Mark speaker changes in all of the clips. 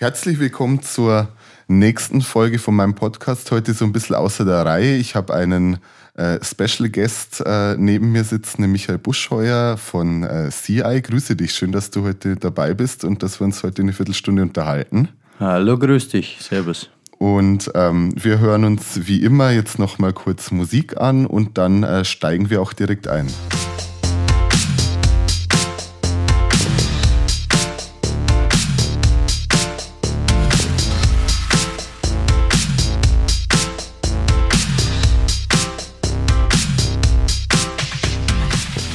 Speaker 1: Herzlich willkommen zur nächsten Folge von meinem Podcast. Heute so ein bisschen außer der Reihe. Ich habe einen äh, Special Guest äh, neben mir sitzen, Michael Buschheuer von äh, CI. Grüße dich, schön, dass du heute dabei bist und dass wir uns heute eine Viertelstunde unterhalten.
Speaker 2: Hallo, grüß dich, servus.
Speaker 1: Und ähm, wir hören uns wie immer jetzt nochmal kurz Musik an und dann äh, steigen wir auch direkt ein.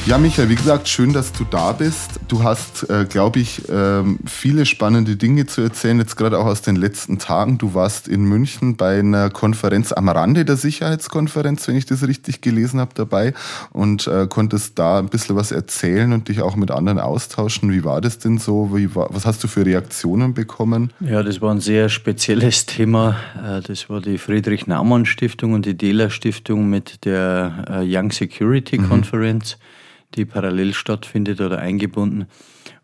Speaker 1: Ja, Michael, wie gesagt, schön, dass du da bist. Du hast, äh, glaube ich, äh, viele spannende Dinge zu erzählen, jetzt gerade auch aus den letzten Tagen. Du warst in München bei einer Konferenz am Rande der Sicherheitskonferenz, wenn ich das richtig gelesen habe, dabei und äh, konntest da ein bisschen was erzählen und dich auch mit anderen austauschen. Wie war das denn so? Wie war, was hast du für Reaktionen bekommen?
Speaker 2: Ja, das war ein sehr spezielles Thema. Äh, das war die Friedrich-Naumann-Stiftung und die Dela-Stiftung mit der äh, Young Security Conference. Mhm die parallel stattfindet oder eingebunden.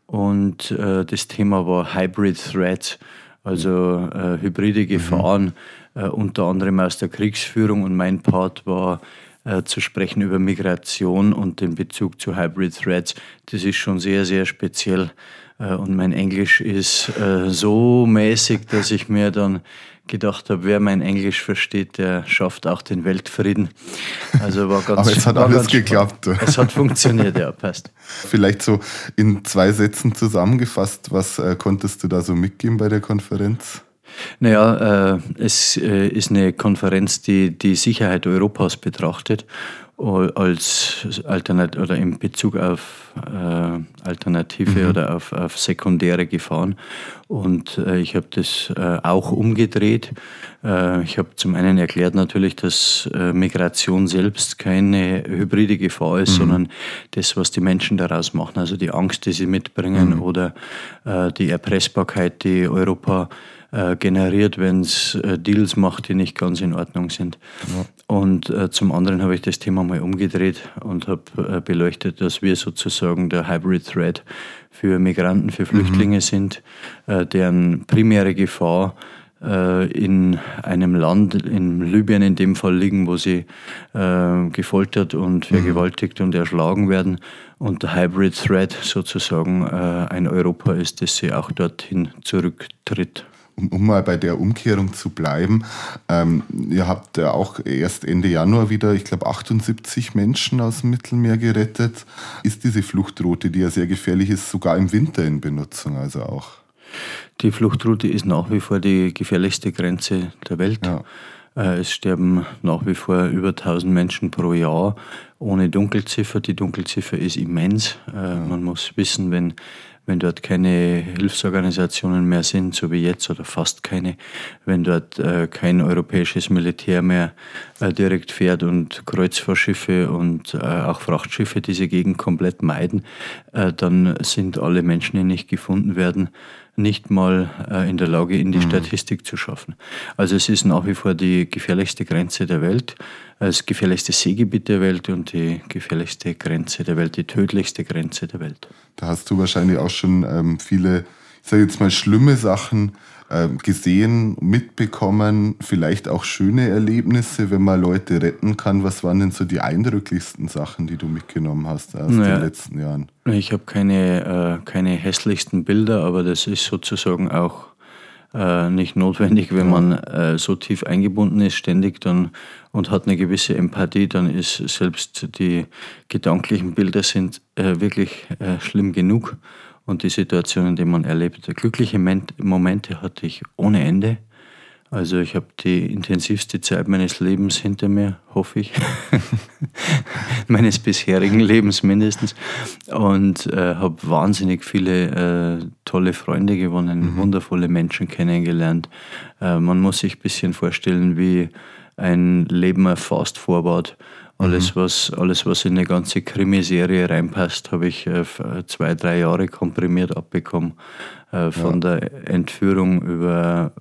Speaker 2: Und äh, das Thema war Hybrid Threats, also äh, hybride Gefahren, mhm. äh, unter anderem aus der Kriegsführung. Und mein Part war äh, zu sprechen über Migration und den Bezug zu Hybrid Threats. Das ist schon sehr, sehr speziell. Äh, und mein Englisch ist äh, so mäßig, dass ich mir dann gedacht habe, wer mein Englisch versteht, der schafft auch den Weltfrieden.
Speaker 1: Also war ganz Aber es hat alles geklappt.
Speaker 2: Es hat funktioniert, ja, passt.
Speaker 1: Vielleicht so in zwei Sätzen zusammengefasst, was äh, konntest du da so mitgeben bei der Konferenz?
Speaker 2: Naja, äh, es äh, ist eine Konferenz, die die Sicherheit Europas betrachtet als Alternat oder in Bezug auf äh, Alternative mhm. oder auf, auf sekundäre Gefahren. Und äh, ich habe das äh, auch umgedreht. Äh, ich habe zum einen erklärt natürlich, dass äh, Migration selbst keine hybride Gefahr ist, mhm. sondern das, was die Menschen daraus machen, also die Angst, die sie mitbringen mhm. oder äh, die Erpressbarkeit, die Europa äh, generiert, wenn es äh, Deals macht, die nicht ganz in Ordnung sind. Ja. Und äh, zum anderen habe ich das Thema mal umgedreht und habe äh, beleuchtet, dass wir sozusagen der Hybrid Threat für Migranten, für Flüchtlinge mhm. sind, äh, deren primäre Gefahr äh, in einem Land, in Libyen in dem Fall liegen, wo sie gefoltert und mhm. vergewaltigt mhm. und erschlagen werden. Und der Hybrid Threat sozusagen ein Europa ist, das sie auch dorthin zurücktritt
Speaker 1: um, um mal bei der Umkehrung zu bleiben, ähm, ihr habt ja auch erst Ende Januar wieder, ich glaube, 78 Menschen aus dem Mittelmeer gerettet. Ist diese Fluchtroute, die ja sehr gefährlich ist, sogar im Winter in Benutzung, also auch?
Speaker 2: Die Fluchtroute ist nach wie vor die gefährlichste Grenze der Welt. Ja. Äh, es sterben nach wie vor über 1000 Menschen pro Jahr ohne Dunkelziffer. Die Dunkelziffer ist immens. Äh, man muss wissen, wenn wenn dort keine Hilfsorganisationen mehr sind, so wie jetzt oder fast keine, wenn dort äh, kein europäisches Militär mehr äh, direkt fährt und Kreuzfahrtschiffe und äh, auch Frachtschiffe diese Gegend komplett meiden, äh, dann sind alle Menschen, die nicht gefunden werden, nicht mal äh, in der Lage, in die mhm. Statistik zu schaffen. Also es ist nach wie vor die gefährlichste Grenze der Welt, das gefährlichste Seegebiet der Welt und die gefährlichste Grenze der Welt, die tödlichste Grenze der Welt.
Speaker 1: Da hast du wahrscheinlich auch schon ähm, viele, ich sage jetzt mal, schlimme Sachen ähm, gesehen, mitbekommen, vielleicht auch schöne Erlebnisse, wenn man Leute retten kann. Was waren denn so die eindrücklichsten Sachen, die du mitgenommen hast aus naja, den letzten Jahren?
Speaker 2: Ich habe keine, äh, keine hässlichsten Bilder, aber das ist sozusagen auch äh, nicht notwendig, wenn man äh, so tief eingebunden ist, ständig dann und hat eine gewisse Empathie, dann ist selbst die gedanklichen Bilder sind äh, wirklich äh, schlimm genug und die Situationen, die man erlebt. Glückliche Momente hatte ich ohne Ende. Also ich habe die intensivste Zeit meines Lebens hinter mir, hoffe ich. meines bisherigen Lebens mindestens. Und äh, habe wahnsinnig viele äh, tolle Freunde gewonnen, mhm. wundervolle Menschen kennengelernt. Äh, man muss sich ein bisschen vorstellen, wie ein Leben auf Fast Forward. Alles, mhm. was, alles, was in eine ganze Krimiserie reinpasst, habe ich äh, zwei, drei Jahre komprimiert abbekommen. Äh, von ja. der Entführung über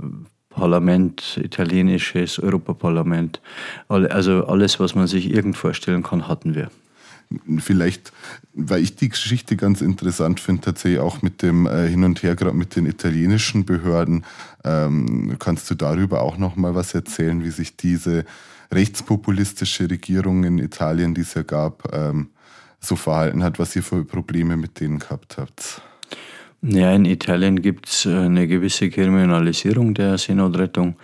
Speaker 2: Parlament, italienisches Europaparlament. Also alles, was man sich irgend vorstellen kann, hatten wir.
Speaker 1: vielleicht, weil ich die Geschichte ganz interessant finde, tatsächlich auch mit dem äh, Hin und Her, gerade mit den italienischen Behörden. Ähm, kannst du darüber auch noch mal was erzählen, wie sich diese rechtspopulistische Regierung in Italien, die es ja gab, ähm, so verhalten hat, was ihr für Probleme mit denen gehabt habt?
Speaker 2: Ja, in Italien gibt es äh, eine gewisse Kriminalisierung der Seenotrettung.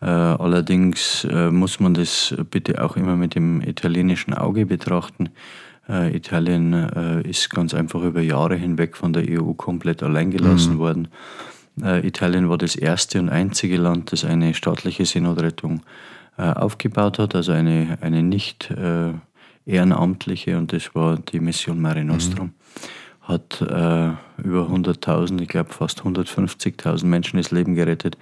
Speaker 2: Äh, allerdings äh, muss man das bitte auch immer mit dem italienischen Auge betrachten. Italien ist ganz einfach über Jahre hinweg von der EU komplett allein gelassen mhm. worden. Italien war das erste und einzige Land, das eine staatliche Seenotrettung aufgebaut hat, also eine, eine nicht ehrenamtliche, und das war die Mission Mare Nostrum. Mhm hat äh, über 100.000, ich glaube fast 150.000 Menschen das Leben gerettet.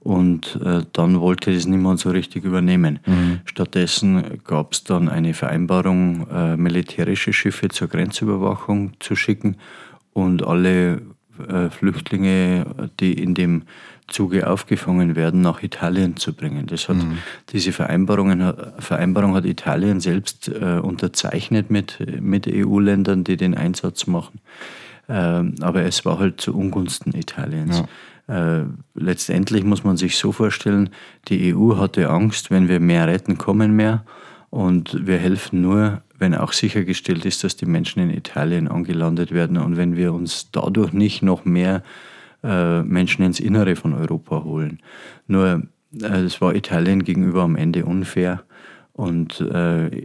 Speaker 2: Und äh, dann wollte das niemand so richtig übernehmen. Mhm. Stattdessen gab es dann eine Vereinbarung, äh, militärische Schiffe zur Grenzüberwachung zu schicken und alle äh, Flüchtlinge, die in dem Zuge aufgefangen werden, nach Italien zu bringen. Das hat, mhm. Diese Vereinbarungen, Vereinbarung hat Italien selbst äh, unterzeichnet mit, mit EU-Ländern, die den Einsatz machen. Ähm, aber es war halt zu Ungunsten Italiens. Ja. Äh, letztendlich muss man sich so vorstellen, die EU hatte Angst, wenn wir mehr retten, kommen mehr. Und wir helfen nur, wenn auch sichergestellt ist, dass die Menschen in Italien angelandet werden und wenn wir uns dadurch nicht noch mehr äh, Menschen ins Innere von Europa holen. Nur äh, es war Italien gegenüber am Ende unfair und äh,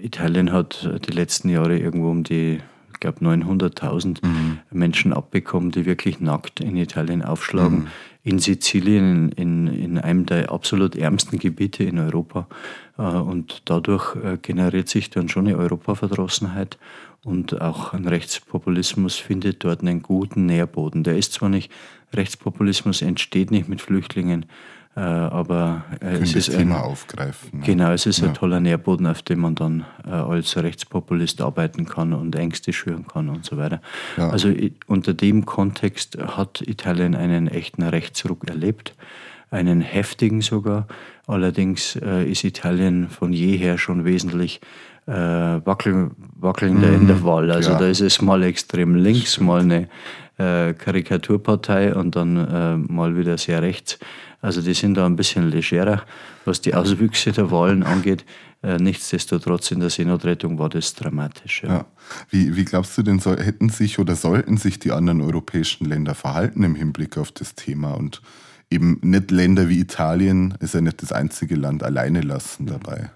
Speaker 2: Italien hat die letzten Jahre irgendwo um die ich glaube 900.000 mhm. Menschen abbekommen, die wirklich nackt in Italien aufschlagen. Mhm. In Sizilien, in, in einem der absolut ärmsten Gebiete in Europa. Äh, und dadurch äh, generiert sich dann schon eine Europaverdrossenheit und auch ein Rechtspopulismus findet dort einen guten Nährboden. Der ist zwar nicht, Rechtspopulismus entsteht nicht mit Flüchtlingen, äh, aber
Speaker 1: äh, es ist Thema ein, aufgreifen.
Speaker 2: Ne? Genau, es ist ja. ein toller Nährboden, auf dem man dann äh, als Rechtspopulist arbeiten kann und Ängste schüren kann und so weiter. Ja. Also unter dem Kontext hat Italien einen echten Rechtsruck erlebt, einen heftigen sogar. Allerdings ist Italien von jeher schon wesentlich äh, wackel, wackelnder mhm. in der Wahl. Also ja. da ist es mal extrem links, mal eine äh, Karikaturpartei und dann äh, mal wieder sehr rechts. Also die sind da ein bisschen legerer, was die Auswüchse der Wahlen angeht. Äh, nichtsdestotrotz in der Seenotrettung war das dramatisch. Ja.
Speaker 1: ja. Wie, wie, glaubst du denn, soll, hätten sich oder sollten sich die anderen europäischen Länder verhalten im Hinblick auf das Thema und eben nicht Länder wie Italien, ist ja nicht das einzige Land, alleine lassen dabei?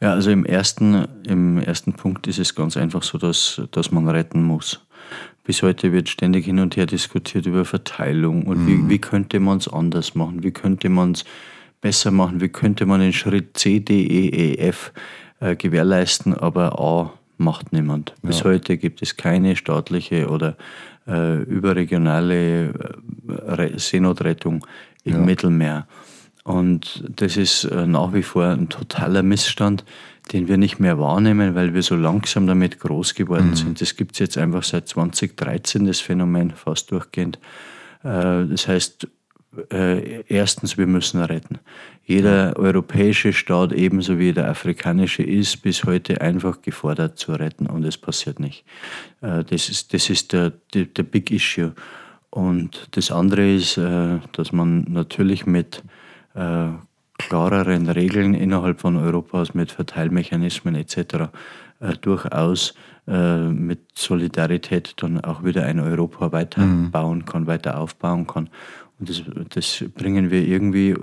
Speaker 2: Ja, also im ersten, im ersten Punkt ist es ganz einfach so, dass, dass man retten muss. Bis heute wird ständig hin und her diskutiert über Verteilung und mhm. wie, wie könnte man es anders machen, wie könnte man es besser machen, wie könnte man den Schritt C, D, E, E, F äh, gewährleisten, aber A macht niemand. Bis ja. heute gibt es keine staatliche oder äh, überregionale äh, Seenotrettung im ja. Mittelmeer. Und das ist äh, nach wie vor ein totaler Missstand, den wir nicht mehr wahrnehmen, weil wir so langsam damit groß geworden mhm. sind. Das gibt es jetzt einfach seit 2013, das Phänomen fast durchgehend. Äh, das heißt, äh, erstens, wir müssen retten. Jeder europäische Staat, ebenso wie der afrikanische, ist bis heute einfach gefordert zu retten und es passiert nicht. Das ist, das ist der, der, der Big Issue. Und das andere ist, dass man natürlich mit äh, klareren Regeln innerhalb von Europas mit Verteilmechanismen etc. Äh, durchaus äh, mit Solidarität dann auch wieder ein Europa weiterbauen mhm. kann, weiter aufbauen kann. Und das, das bringen wir irgendwie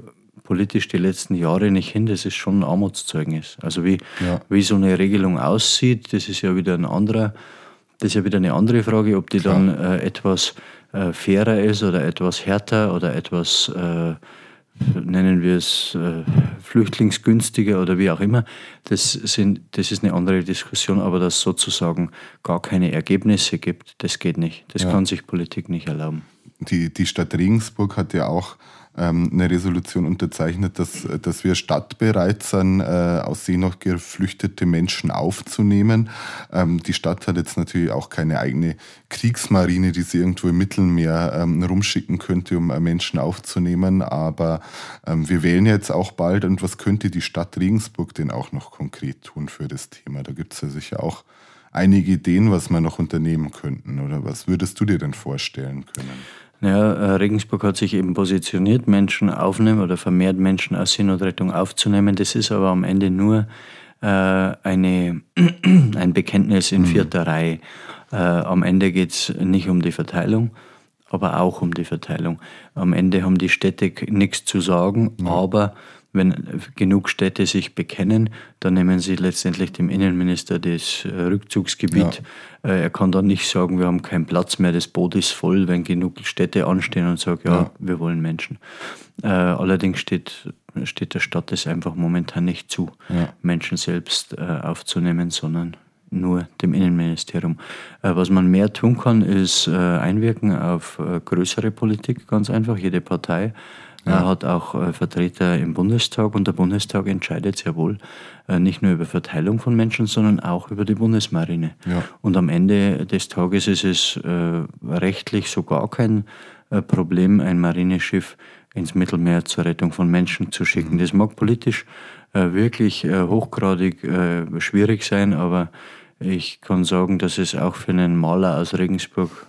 Speaker 2: politisch die letzten Jahre nicht hin. Das ist schon ein Armutszeugnis. Also wie, ja. wie so eine Regelung aussieht, das ist ja wieder ein anderer, das ist ja wieder eine andere Frage, ob die Klar. dann äh, etwas äh, fairer ist oder etwas härter oder etwas äh, nennen wir es äh, flüchtlingsgünstiger oder wie auch immer, das, sind, das ist eine andere Diskussion, aber dass es sozusagen gar keine Ergebnisse gibt, das geht nicht. Das ja. kann sich Politik nicht erlauben.
Speaker 1: die, die Stadt Regensburg hat ja auch eine Resolution unterzeichnet, dass, dass wir stadtbereit sind, äh, aus Seenach geflüchtete Menschen aufzunehmen. Ähm, die Stadt hat jetzt natürlich auch keine eigene Kriegsmarine, die sie irgendwo im Mittelmeer ähm, rumschicken könnte, um äh, Menschen aufzunehmen. Aber ähm, wir wählen jetzt auch bald. Und was könnte die Stadt Regensburg denn auch noch konkret tun für das Thema? Da gibt es ja sicher auch einige Ideen, was wir noch unternehmen könnten. Oder was würdest du dir denn vorstellen können?
Speaker 2: Ja, äh, Regensburg hat sich eben positioniert, Menschen aufnehmen oder vermehrt Menschen aus Seenotrettung aufzunehmen. Das ist aber am Ende nur äh, eine, ein Bekenntnis in mhm. vierter Reihe. Äh, am Ende geht es nicht um die Verteilung, aber auch um die Verteilung. Am Ende haben die Städte nichts zu sagen, mhm. aber wenn genug Städte sich bekennen, dann nehmen sie letztendlich dem Innenminister das äh, Rückzugsgebiet. Ja. Äh, er kann dann nicht sagen, wir haben keinen Platz mehr, das Boot ist voll, wenn genug Städte anstehen und sagen, ja, ja. wir wollen Menschen. Äh, allerdings steht, steht der Stadt es einfach momentan nicht zu, ja. Menschen selbst aufzunehmen, sondern nur dem Innenministerium. Was man mehr tun kann, ist einwirken auf größere Politik, ganz einfach. Jede Partei. Er hat auch äh, Vertreter im Bundestag und der Bundestag entscheidet sehr wohl äh, nicht nur über Verteilung von Menschen, sondern auch über die Bundesmarine. Ja. Und am Ende des Tages ist es äh, rechtlich so gar kein Problem, ein Marineschiff ins Mittelmeer zur Rettung von Menschen zu schicken. Mhm. Das mag politisch wirklich hochgradig schwierig sein, aber ich kann sagen, dass es auch für einen Maler aus Regensburg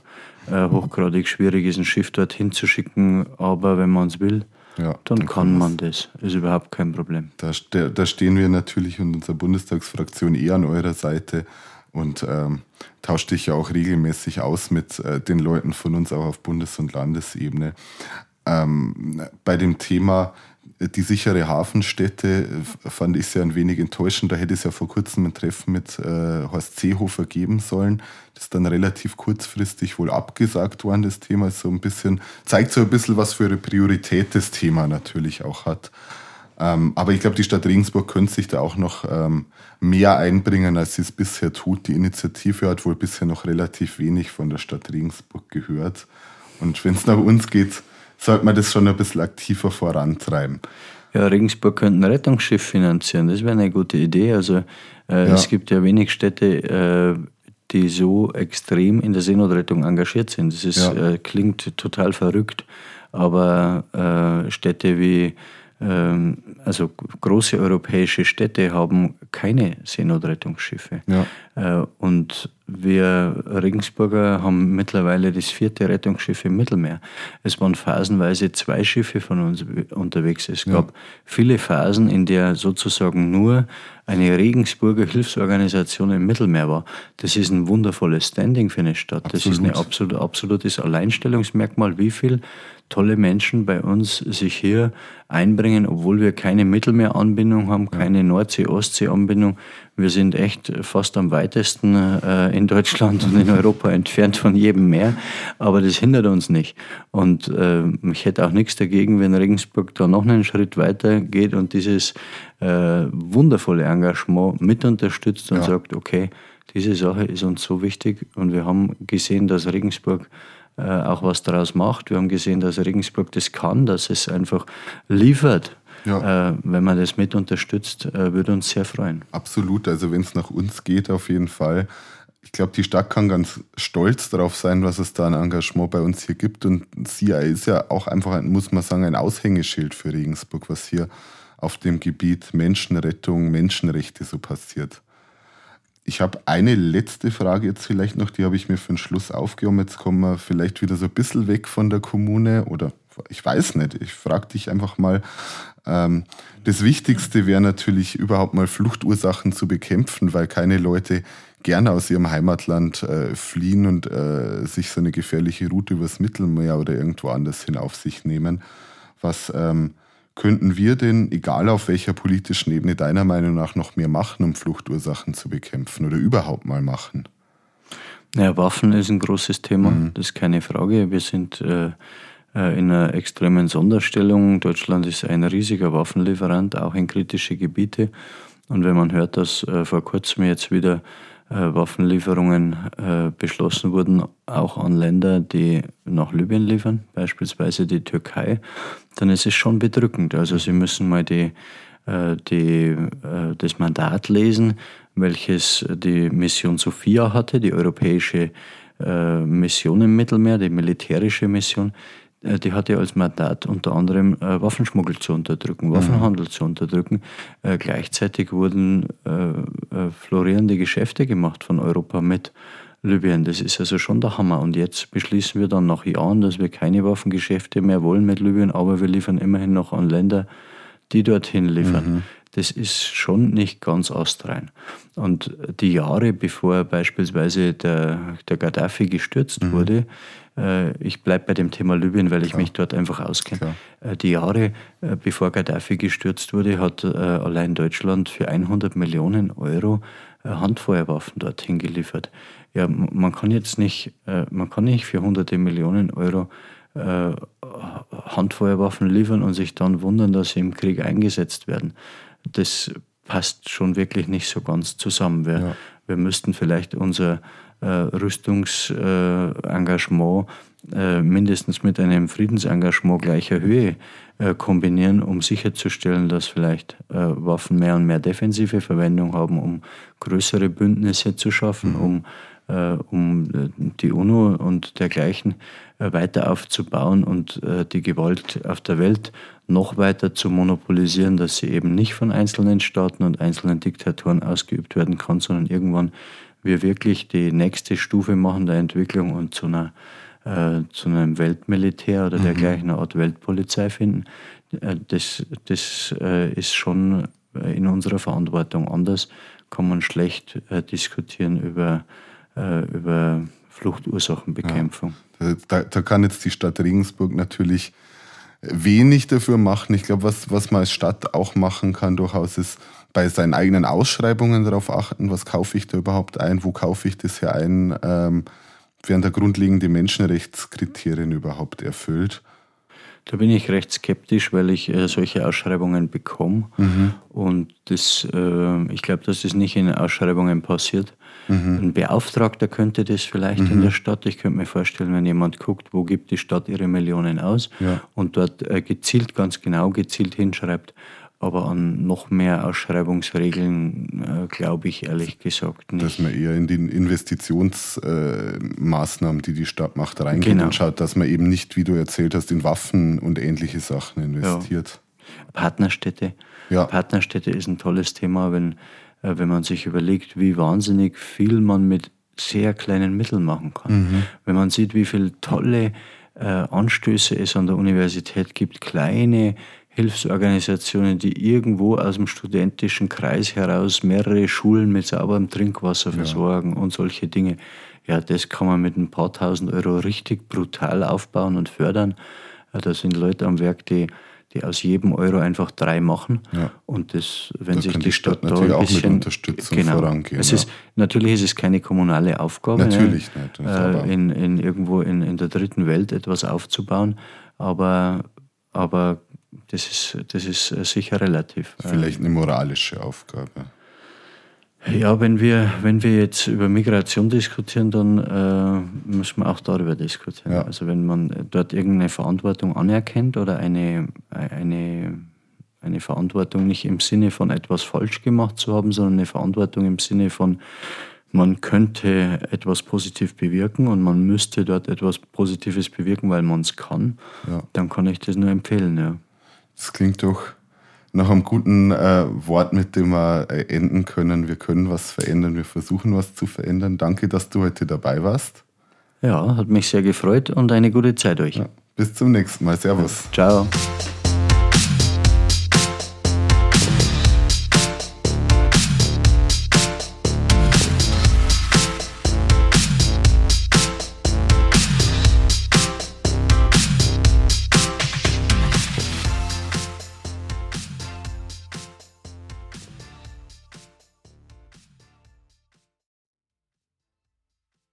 Speaker 2: äh, hochgradig schwierig ist, ein Schiff dorthin zu schicken, aber wenn man es will, ja, dann, dann, kann man das. Ist überhaupt kein Problem.
Speaker 1: Da, da, stehen wir natürlich und unsere Bundestagsfraktion eher an eurer Seite und ähm, tauscht dich ja auch regelmäßig aus mit äh, den Leuten von uns auch auf Bundes- und Landesebene. Ähm, bei dem Thema die sichere Hafenstätte äh, fand ich sehr ein wenig enttäuschend. Da hätte es ja vor kurzem ein Treffen mit äh, Horst Seehofer geben sollen. Das ist dann relativ kurzfristig wohl abgesagt worden. Das Thema so ein bisschen, zeigt so ein bisschen, was für eine Priorität das Thema natürlich auch hat. Ähm, aber ich glaube, die Stadt Regensburg könnte sich da auch noch ähm, mehr einbringen, als sie es bisher tut. Die Initiative hat wohl bisher noch relativ wenig von der Stadt Regensburg gehört. Und wenn es nach uns geht, sollte man das schon ein bisschen aktiver vorantreiben.
Speaker 2: Ja, Regensburg könnte ein Rettungsschiff finanzieren, das wäre eine gute Idee. Also äh, ja. es gibt ja wenig Städte, äh, die so extrem in der Seenotrettung engagiert sind. Das ist, ja. äh, klingt total verrückt, aber äh, Städte wie ähm, also große europäische Städte haben keine Seenotrettungsschiffe. Ja. Äh, und wir Regensburger haben mittlerweile das vierte Rettungsschiff im Mittelmeer. Es waren phasenweise zwei Schiffe von uns unterwegs. Es gab ja. viele Phasen, in der sozusagen nur eine Regensburger Hilfsorganisation im Mittelmeer war. Das ist ein wundervolles Standing für eine Stadt. Absolut. Das ist ein absolut, absolutes Alleinstellungsmerkmal, wie viel tolle Menschen bei uns sich hier einbringen, obwohl wir keine Mittelmeeranbindung haben, keine Nordsee-Ostsee-Anbindung. Wir sind echt fast am weitesten äh, in Deutschland und in Europa entfernt von jedem Meer, aber das hindert uns nicht. Und äh, ich hätte auch nichts dagegen, wenn Regensburg da noch einen Schritt weiter geht und dieses äh, wundervolle Engagement mit unterstützt und ja. sagt, okay, diese Sache ist uns so wichtig und wir haben gesehen, dass Regensburg äh, auch was daraus macht. Wir haben gesehen, dass Regensburg das kann, dass es einfach liefert. Ja. Äh, wenn man das mit unterstützt, äh, würde uns sehr freuen.
Speaker 1: Absolut, also wenn es nach uns geht, auf jeden Fall. Ich glaube, die Stadt kann ganz stolz darauf sein, was es da an Engagement bei uns hier gibt. Und sie ist ja auch einfach, muss man sagen, ein Aushängeschild für Regensburg, was hier auf dem Gebiet Menschenrettung, Menschenrechte so passiert. Ich habe eine letzte Frage jetzt vielleicht noch, die habe ich mir für den Schluss aufgehoben. Jetzt kommen wir vielleicht wieder so ein bisschen weg von der Kommune oder ich weiß nicht. Ich frage dich einfach mal. Ähm, das Wichtigste wäre natürlich überhaupt mal Fluchtursachen zu bekämpfen, weil keine Leute gerne aus ihrem Heimatland äh, fliehen und äh, sich so eine gefährliche Route übers Mittelmeer oder irgendwo anders hin auf sich nehmen. Was ähm, könnten wir denn, egal auf welcher politischen Ebene, deiner Meinung nach noch mehr machen, um Fluchtursachen zu bekämpfen oder überhaupt mal machen?
Speaker 2: Ja, Waffen ist ein großes Thema, mhm. das ist keine Frage. Wir sind äh, äh, in einer extremen Sonderstellung. Deutschland ist ein riesiger Waffenlieferant, auch in kritische Gebiete. Und wenn man hört, dass äh, vor kurzem jetzt wieder äh, Waffenlieferungen beschlossen wurden, auch an Länder, die nach Libyen liefern, beispielsweise die Türkei, dann ist es schon bedrückend. Also Sie müssen mal die, die, das Mandat lesen, welches die Mission Sophia hatte, die europäische Mission im Mittelmeer, die militärische Mission. Äh, die hatte als Mandat unter anderem äh, Waffenschmuggel zu unterdrücken, mhm. Waffenhandel zu unterdrücken. Äh, gleichzeitig wurden florierende Geschäfte gemacht von Europa mit Libyen. Das ist also schon der Hammer. Und jetzt beschließen wir dann nach Jahren, dass wir keine Waffengeschäfte mehr wollen mit Libyen, aber wir liefern immerhin noch an Länder, die dorthin liefern. Mhm. Das ist schon nicht ganz astrein. Und die Jahre, bevor beispielsweise der, der Gaddafi gestürzt mhm. wurde, äh, ich bleibe bei dem Thema Libyen, weil ich Klar. mich dort einfach auskenne. Äh, die Jahre, äh, bevor Gaddafi gestürzt wurde, hat allein Deutschland für 100 Millionen Euro Handfeuerwaffen dorthin geliefert. Ja, man kann jetzt nicht, man kann nicht für hunderte Millionen Euro Handfeuerwaffen liefern und sich dann wundern, dass sie im Krieg eingesetzt werden. Das passt schon wirklich nicht so ganz zusammen. Wir, ja. wir müssten vielleicht unser äh, Rüstungsengagement äh, mindestens mit einem Friedensengagement gleicher Höhe äh, kombinieren, um sicherzustellen, dass vielleicht Waffen mehr und mehr defensive Verwendung haben, um größere Bündnisse zu schaffen, mhm. um um die UNO und dergleichen weiter aufzubauen und die Gewalt auf der Welt noch weiter zu monopolisieren, dass sie eben nicht von einzelnen Staaten und einzelnen Diktatoren ausgeübt werden kann, sondern irgendwann wir wirklich die nächste Stufe machen der Entwicklung und zu, einer, äh, zu einem Weltmilitär oder mhm. dergleichen Art Weltpolizei finden, äh, das, das äh, ist schon in unserer Verantwortung. Anders kann man schlecht äh, diskutieren über, äh, über Fluchtursachenbekämpfung.
Speaker 1: Ja. Da, da, kann jetzt die Stadt Regensburg natürlich wenig dafür machen. Ich glaube, was, was man als Stadt auch machen kann, durchaus ist bei seinen eigenen Ausschreibungen darauf achten, was kaufe ich da überhaupt ein, wo kaufe ich das hier ein, ähm, werden da grundlegende Menschenrechtskriterien überhaupt erfüllt.
Speaker 2: Da bin ich recht skeptisch, weil ich äh, solche Ausschreibungen bekomme. Mhm. Und das, äh, ich glaube, dass das nicht in Ausschreibungen passiert. Mhm. Ein Beauftragter könnte das vielleicht mhm. in der Stadt. Ich könnte mir vorstellen, wenn jemand guckt, wo gibt die Stadt ihre Millionen aus ja. und dort äh, gezielt, ganz genau gezielt hinschreibt, aber an noch mehr Ausschreibungsregeln äh, glaube ich ehrlich gesagt nicht.
Speaker 1: Dass man eher in die Investitionsmaßnahmen, äh, die die Stadt macht, reingeht genau. und schaut, dass man eben nicht, wie du erzählt hast, in Waffen und ähnliche Sachen investiert.
Speaker 2: Ja. Partnerstädte. Ja. Partnerstädte ist ein tolles Thema, wenn, äh, wenn man sich überlegt, wie wahnsinnig viel man mit sehr kleinen Mitteln machen kann. Mhm. Wenn man sieht, wie viele tolle äh, Anstöße es an der Universität gibt, kleine Hilfsorganisationen, die irgendwo aus dem studentischen Kreis heraus mehrere Schulen mit sauberem Trinkwasser versorgen ja. und solche Dinge. Ja, das kann man mit ein paar tausend Euro richtig brutal aufbauen und fördern. Da sind Leute am Werk, die, die aus jedem Euro einfach drei machen. Ja. Und das, wenn da sich die Stadt, Stadt da ein bisschen. Auch mit
Speaker 1: Unterstützung genau, vorangehen.
Speaker 2: Es ist, natürlich ist es keine kommunale Aufgabe,
Speaker 1: natürlich
Speaker 2: ne, nicht, äh, in, in, irgendwo in, in der dritten Welt etwas aufzubauen. Aber, aber das ist, das ist äh, sicher relativ.
Speaker 1: Vielleicht eine moralische Aufgabe.
Speaker 2: Ja, wenn wir, wenn wir jetzt über Migration diskutieren, dann äh, müssen wir auch darüber diskutieren. Ja. Also wenn man dort irgendeine Verantwortung anerkennt oder eine, eine, eine Verantwortung nicht im Sinne von etwas falsch gemacht zu haben, sondern eine Verantwortung im Sinne von, man könnte etwas positiv bewirken und man müsste dort etwas Positives bewirken, weil man es kann, ja. dann kann ich das nur empfehlen. Ja.
Speaker 1: Das klingt doch nach einem guten äh, Wort, mit dem wir äh, enden können. Wir können was verändern, wir versuchen was zu verändern. Danke, dass du heute dabei warst.
Speaker 2: Ja, hat mich sehr gefreut und eine gute Zeit euch. Ja,
Speaker 1: bis zum nächsten Mal. Servus.
Speaker 2: Ciao.